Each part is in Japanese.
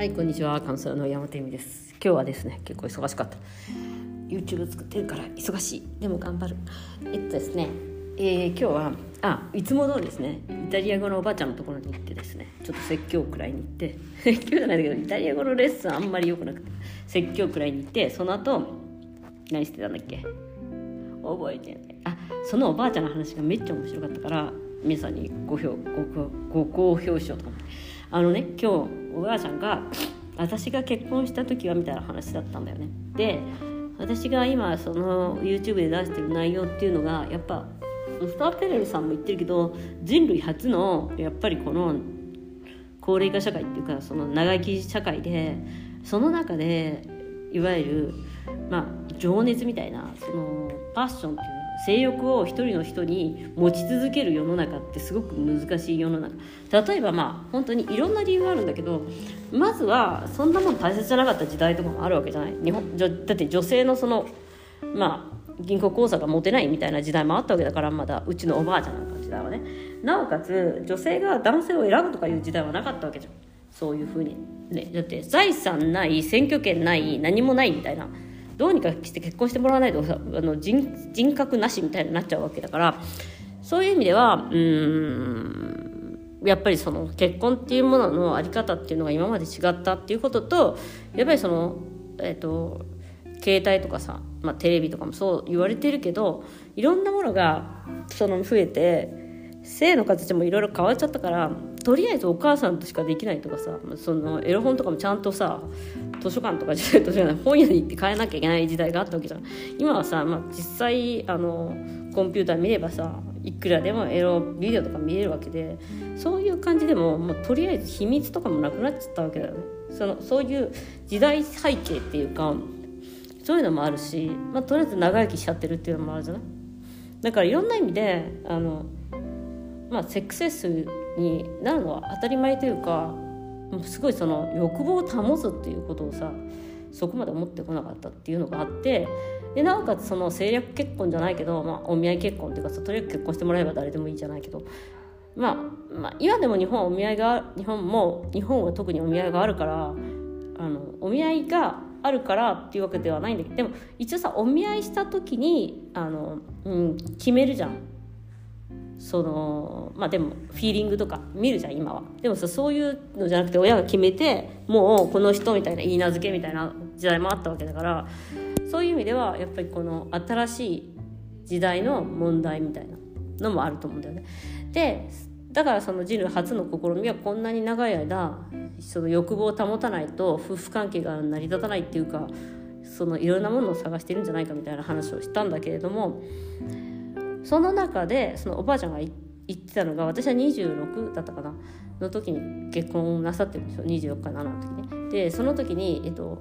はいこんにちは。カウンセラーの山本恵美です。今日はですね結構忙しかった。YouTube 作ってるから忙しい。でも頑張る。えっとですねえー、今日はあいつも通りですねイタリア語のおばあちゃんのところに行ってですねちょっと説教くらいに行って 説教じゃないんだけどイタリア語のレッスンあんまり良くなくて説教くらいに行ってその後何してたんだっけ？覚えてない。あそのおばあちゃんの話がめっちゃ面白かったから皆さんにご評ごご好評しようと思ってあのね今日おばあちゃんが私が結婚した時はみたいな話だったんだよね。で私が今その YouTube で出してる内容っていうのがやっぱスター・ペレルさんも言ってるけど人類初のやっぱりこの高齢化社会っていうかその長生き社会でその中でいわゆるまあ情熱みたいなそのパッションっていう性欲を一人の人に持ち続ける世の中ってすごく難しい世の中。例えばまあ本当にいろんな理由があるんだけどまずはそんなもん大切じゃなかった時代とかもあるわけじゃない。日本だって女性のそのまあ銀行口座が持てないみたいな時代もあったわけだからまだうちのおばあちゃんの時代はね。なおかつ女性が男性を選ぶとかいう時代はなかったわけじゃん。そういうふうに。ねだって財産ない選挙権ない何もないみたいな。どうにかして結婚してもらわないとあの人人格なしみたいになっちゃうわけだからそういう意味ではうんやっぱりその結婚っていうものの在り方っていうのが今まで違ったっていうこととやっぱりそのえっ、ー、と携帯とかさ、まあ、テレビとかもそう言われてるけどいろんなものがその増えて性の形もいろいろ変わっちゃったからとりあえずお母さんとしかできないとかさそのエロ本とかもちゃんとさ図書館とかじゃない 図書館本屋に行って買えなきゃいけない時代があったわけじゃん。今はさ、まあ、実際あのコンピューター見ればさいくらでもエロビデオとか見れるわけでそういう感じでももうとりあえず秘密とかもなくなっちゃったわけだよね。そのそういう時代背景っていうかそういうのもあるし、まあ、とりあえず長生きしちゃってるっていうのもあるじゃない。だからいろんな意味であの、まあ、セックスレスになるのは当たり前というかすごいその欲望を保つっていうことをさそこまで思ってこなかったっていうのがあってでなおかつその政略結婚じゃないけど、まあ、お見合い結婚っていうかとりあえず結婚してもらえば誰でもいいじゃないけど、まあ、まあ今でも日本お見合いが日本も日本は特にお見合いがあるからあのお見合いがあるからっていうわけではないんだけどでも一応さお見合いした時にあの、うん、決めるじゃん。そのまあでもフィーリングとか見るじゃん今はでもさそういうのじゃなくて親が決めてもうこの人みたいな言い名付けみたいな時代もあったわけだからそういう意味ではやっぱりこの新しい時代の問題みたいなのもあると思うんだよね。でだからその人類初の試みはこんなに長い間その欲望を保たないと夫婦関係が成り立たないっていうかそのいろんなものを探してるんじゃないかみたいな話をしたんだけれどもその中でそのおばあちゃんが言ってたのが私は26だったかな。の時に結婚なさってるんですよ。24日7の時ね。でその時に、えっと、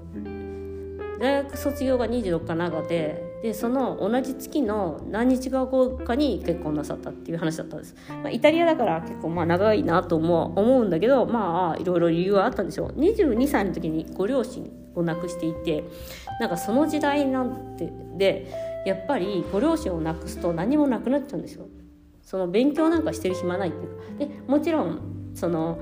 大学卒業が24日長ででその同じ月の何日後かに結婚なさったっていう話だったんです、まあ、イタリアだから結構まあ長いなと思思うんだけどまあいろいろ理由はあったんでしょう。22歳の時にご両親を亡くしていてなんかその時代なんてでやっぱりご両親を亡くすと何もなくなっちゃうんですよ。その勉強なんかしてる暇ないっていうか。でもちろんその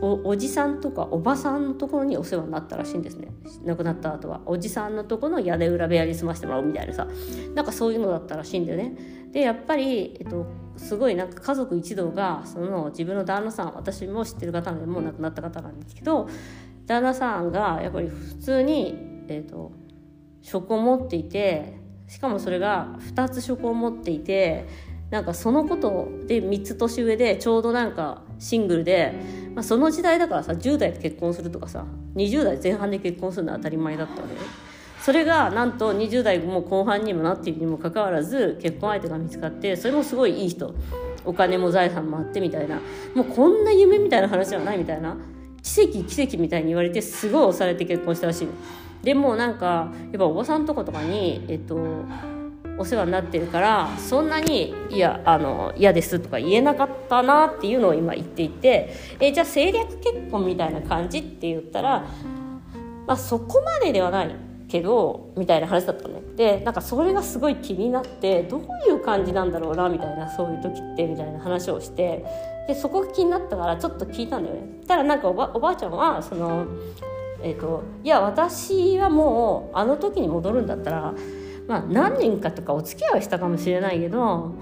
おおじさんとかおばさんのところにお世話になったらしいんですね。亡くなった後は。おじさんのところの屋根裏部屋に住ませてもらうみたいなさ。なんかそういうのだったらしいんだよね。でやっぱり、えっと、すごいなんか家族一同がその自分の旦那さん私も知ってる方なんでもう亡くなった方なんですけど旦那さんがやっぱり普通に、えっと、職を持っていてしかもそれが2つ職を持っていてなんかそのことで3つ年上でちょうどなんかシングルで、まあ、その時代だからさ10代で結婚するとかさ20代前半で結婚するのは当たり前だったわけでそれがなんと20代も後半にもなっているにもかかわらず結婚相手が見つかってそれもすごいいい人。お金も財産もあってみたいな。もうこんな夢みたいな話はないみたいな。奇跡奇跡みたいに言われてすごい押されて結婚したらしいの。でもなんかやっぱおばさんとことかにえっとお世話になってるからそんなにいやあの嫌ですとか言えなかったなっていうのを今言っていてえじゃあ政略結婚みたいな感じって言ったら、まあ、そこまでではないけどみたいな話だったのね。でなんかそれがすごい気になってどういう感じなんだろうなみたいなそういう時ってみたいな話をしてでそこが気になったからちょっと聞いたんだよね。たらなんかおばおばあちゃんはそのえーと、いや私はもうあの時に戻るんだったら、まあ、何年かとかお付き合いはしたかもしれないけど、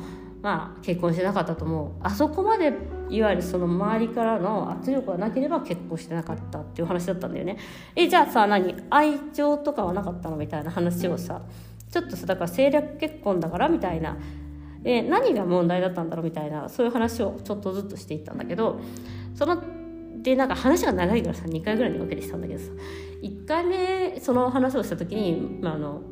まあ、結婚してなかったと思う。あそこまでいわゆるその周りからの圧力がなければ結婚してなかったっていう話だったんだよね。えじゃあさ何？愛情とかはなかったのみたいな話をさちょっとさだから政略結婚だからみたいな。え何が問題だったんだろうみたいなそういう話をちょっとずつしていったんだけどそのでなんか話が長いからさ2回ぐらいに分けてしたんだけどさ1回目その話をした時に、まああの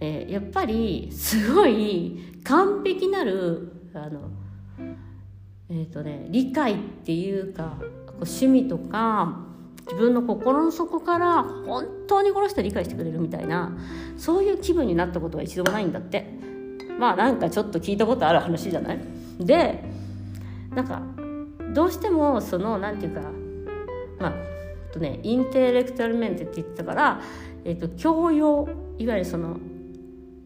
えー、やっぱりすごい完璧なるあの、えーとね、理解っていうかこう趣味とか自分の心の底から本当にこの人理解してくれるみたいなそういう気分になったことは一度もないんだって。まあなんかちょっと聞いたことある話じゃない？でなんかどうしてもその何て言うかまあとねインテレクチャルメンテって言ってたから、えーと、教養いわゆるその、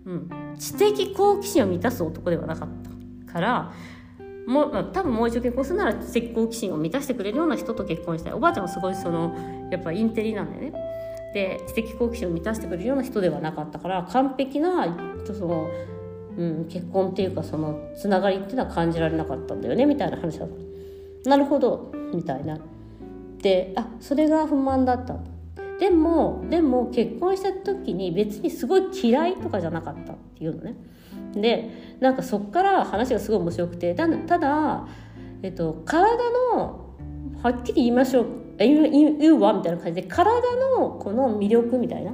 うん、知的好奇心を満たす男ではなかったからもう、まあ、多分もう一度結婚するなら知的好奇心を満たしてくれるような人と結婚したいおばあちゃんはすごいそのやっぱインテリなんだよね。で知的好奇心を満たしてくれるような人ではなかったから完璧なその、うん、結婚っていうかそのつながりっていうのは感じられなかったんだよねみたいな話だった。なるほど。みたいな。であそれが不満だった。でもでも結婚した時に別にすごい嫌いとかじゃなかったっていうのね。でなんかそっから話がすごい面白くて。ただ、えっと、体のはっきり言いましょう言う言うわみたいな感じで体のこの魅力みたいな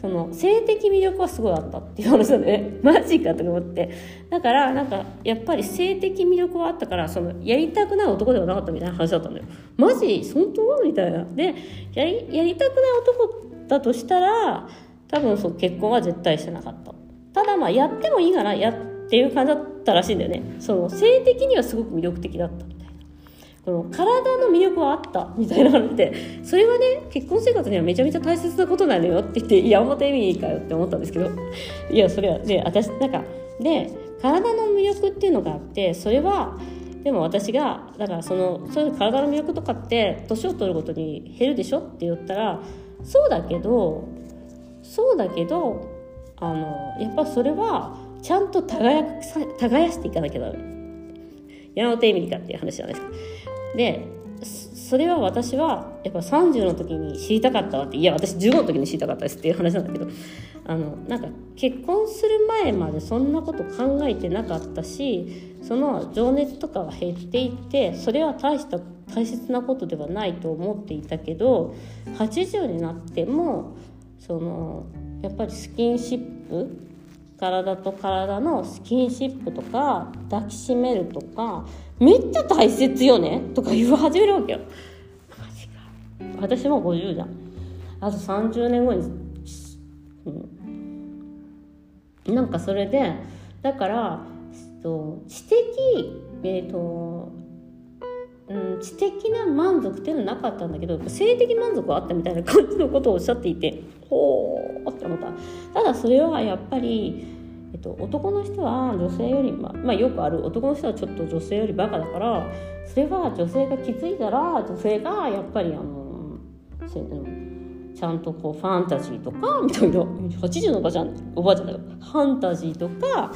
その性的魅力はすごいあったっていう話なんで、ね、マジかとか思って。だからなんかやっぱり性的魅力はあったからそのやりたくない男ではなかったみたいな話だったんだよ。マジ本当みたいな。でやりやりたくない男だとしたら多分そう結婚は絶対してなかった。ただまあやってもいいかなやっていう感じだったらしいんだよね。その性的にはすごく魅力的だった。この体の魅力はあったみたいな話でそれはね結婚生活にはめちゃめちゃ大切なことなのよって言っていや表意味かよって思ったんですけどいやそれはね私なんかで体の魅力っていうのがあってそれはでも私がだからそのそういう体の魅力とかって年を取るごとに減るでしょって言ったらそうだけどそうだけどあのやっぱそれはちゃんと耕耕していかなきゃダメ。山本恵美里かっていう話じゃないですか。でそれは私はやっぱ30の時に知りたかったわっていや私15の時に知りたかったですっていう話なんだけどあのなんか結婚する前までそんなこと考えてなかったしその情熱とかは減っていってそれは大した大切なことではないと思っていたけど80になってもそのやっぱりスキンシップ体と体のスキンシップとか抱きしめるとかめっちゃ大切よねとか言い始めるわけよ。マジか。私も50じゃん。あと30年後に、うん、なんかそれでだから知的えっ、ー、とうん、知的な満足っていうのはなかったんだけど性的満足はあったみたいな感じのことをおっしゃっていて。ほーって思った。ただそれはやっぱり、えっと、男の人は女性より、ままあ、よくある男の人はちょっと女性よりバカだからそれは女性が気づいたら女性がやっぱりあのちゃんとこうファンタジーとかみたいな。80のおばちゃん？おばあちゃんだからファンタジーとか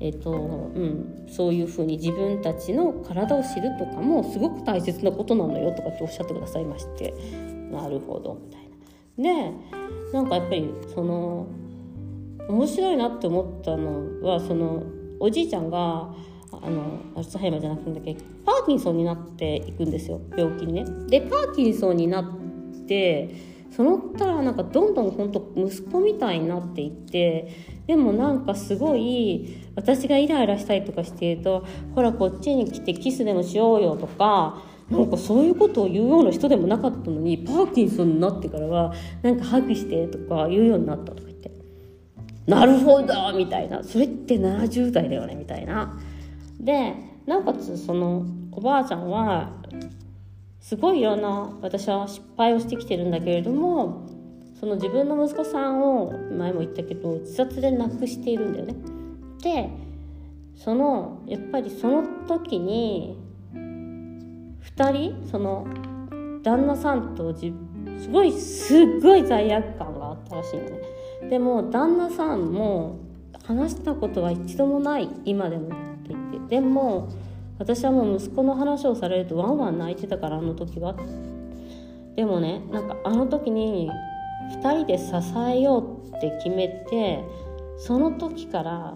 えっとうん、そういうふうに自分たちの体を知るとかもすごく大切なことなのよとかっておっしゃってくださいまして。なるほど。みたいな。でなんかやっぱりその面白いなって思ったのはそのおじいちゃんがあのアルツハイマーじゃなくてんだっけパーキンソンになっていくんですよ病気にね。でパーキンソンになってそのったらなんかどんどん本当息子みたいになっていってでもなんかすごい私がイライラしたりとかしているとほらこっちに来てキスでもしようよとかなんかそういうことを言うような人でもなかったのにパーキンソンになってからはなんかハグしてとか言うようになったとか言って。なるほどみたいな。それって70代だよねみたいな。でなおかつそのおばあちゃんはすごいいろんな私は失敗をしてきてるんだけれどもその自分の息子さんを前も言ったけど自殺で亡くしているんだよね。でそのやっぱりその時に2人その旦那さんとすごいすっごい罪悪感があったらしいのね。でも旦那さんも話したことは一度もない今でもって言ってでも私はもう息子の話をされるとワンワン泣いてたからあの時はでもねなんかあの時に2人で支えようって決めてその時から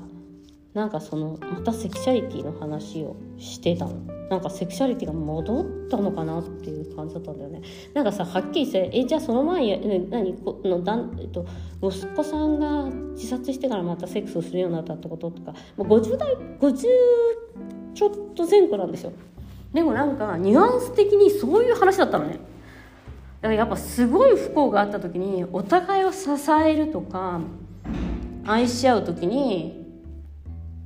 なんかそのまたセクシャリティの話をしてたのなんかセクシャリティが戻ったのかなっていう感じだったんだよね。なんかさはっきりしてえじゃあその前に何？このだん、えっと、息子さんが自殺してからまたセックスをするようになったってこととか。もう50代50ちょっと前後なんですよ。でもなんかニュアンス的にそういう話だったのね。だからやっぱすごい不幸があった時にお互いを支えるとか愛し合う時に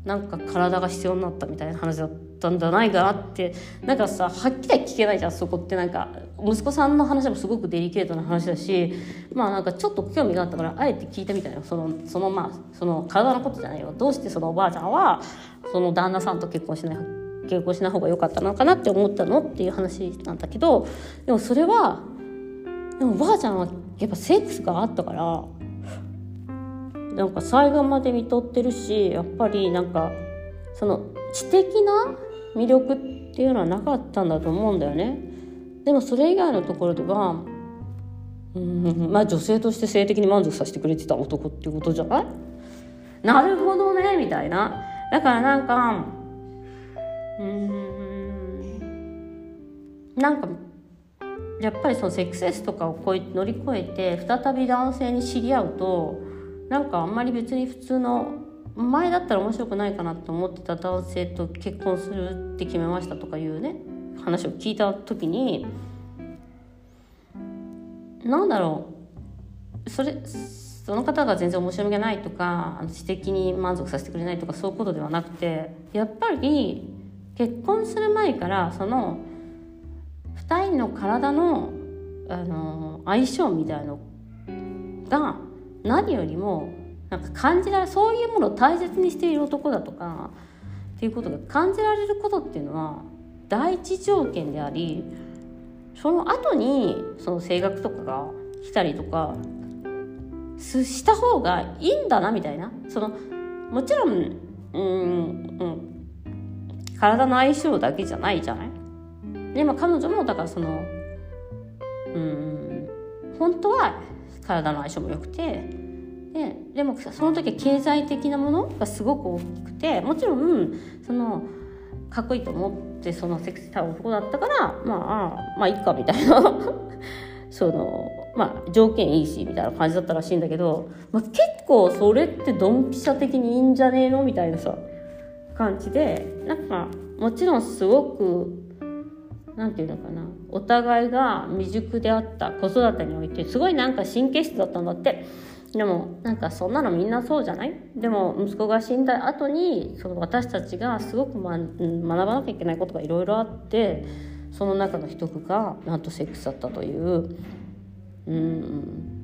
なんか体が必要になったみたいな話だった。たんじゃないかなってなんかさはっきり聞けないじゃんそこって。なんか息子さんの話もすごくデリケートな話だしまあなんかちょっと興味があったからあえて聞いたみたいな。そのそのまあその体のことじゃないよ。どうしてそのおばあちゃんはその旦那さんと結婚しない結婚しない方が良かったのかなって思ったのっていう話なんだけどでもそれはでもおばあちゃんはやっぱセックスがあったからなんか最後まで見とってるしやっぱりなんかその知的な魅力っていうのはなかったんだと思うんだよね。でもそれ以外のところではうんまあ女性として性的に満足させてくれてた男っていうことじゃない？なるほどねみたいな。だからなんかうんなんかやっぱりそのセックスレスとかをこう乗り越えて再び男性に知り合うとなんかあんまり別に普通の前だったら面白くないかなと思ってた男性と結婚するって決めましたとかいうね話を聞いた時になんだろうそれその方が全然面白みがないとか知的に満足させてくれないとかそういうことではなくてやっぱり結婚する前からその2人の体のあの相性みたいのが何よりもなんか感じられそういうものを大切にしている男だとかっていうことが感じられることっていうのは第一条件でありその後にその性格とかが来たりとかした方がいいんだなみたいな。そのもちろんうんうん体の相性だけじゃないじゃない？でも彼女もだからそのうん本当は体の相性も良くてででもその時は経済的なものがすごく大きくてもちろんそのかっこいいと思ってそのセクシーた男だったからまあまあいいかみたいな。そのまあ条件いいしみたいな感じだったらしいんだけど、まあ、結構それってドンピシャ的にいいんじゃねえのみたいなさ感じでなんかもちろんすごく何て言うのかなお互いが未熟であった子育てにおいてすごいなんか神経質だったんだって。でもなんかそんなのみんなそうじゃない？でも息子が死んだ後にその私たちがすごく、ま、学ばなきゃいけないことがいろいろあってその中の一つがなんとセックスだったという。うん。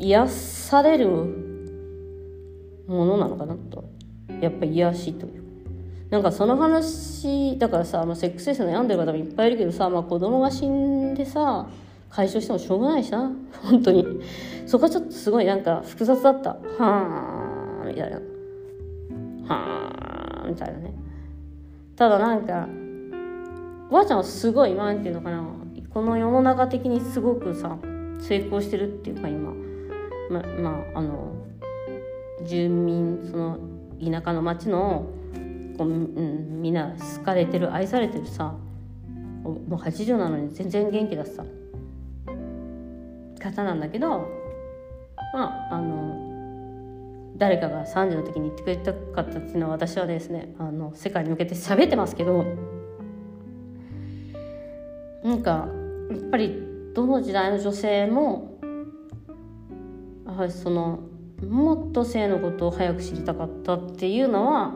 癒されるものなのかなと。やっぱり癒しというなんかその話だからさ、まあ、セックスレス悩んでる方もいっぱいいるけどさ、まあ、子供が死んでさ解消してもしょうがないしな本当に。そこはちょっとすごいなんか複雑だった。はあみたいな。はあみたいなね。ただなんかおばあちゃんはすごいなんていうのかな。この世の中的にすごくさ成功してるっていうか今。ままああの住民その田舎の町のこう、うん、みんな好かれてる愛されてるさもう80なのに全然元気ださ方なんだけどまああの誰かが30の時に言ってくれたかったっていうのは私はですねあの世界に向けて喋ってますけどなんかやっぱりどの時代の女性もやはりそのもっと性のことを早く知りたかったっていうのは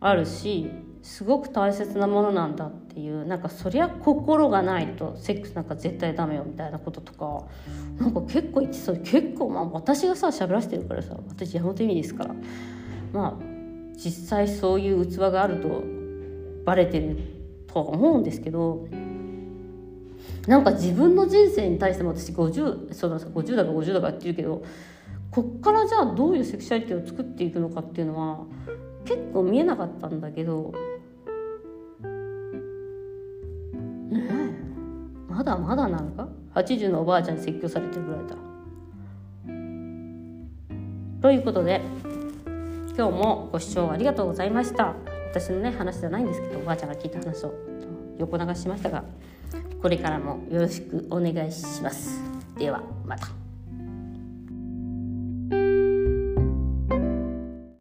あるしすごく大切なものなんだっていうなんかそりゃ心がないとセックスなんか絶対ダメよみたいなこととかなんか結構言ってそう結構まあ私がさ喋らせてるからさ私山本由美ですからまあ実際そういう器があるとバレてるとは思うんですけどなんか自分の人生に対しても私50そうなんですか50だか50だかって言うけどこっからじゃあどういうセクシャリティを作っていくのかっていうのは結構見えなかったんだけど。ねまだまだなのか？80のおばあちゃんに説教されてるぐらいだ。ということで今日もご視聴ありがとうございました。私のね話じゃないんですけどおばあちゃんが聞いた話を横流しましたがこれからもよろしくお願いします。ではまた。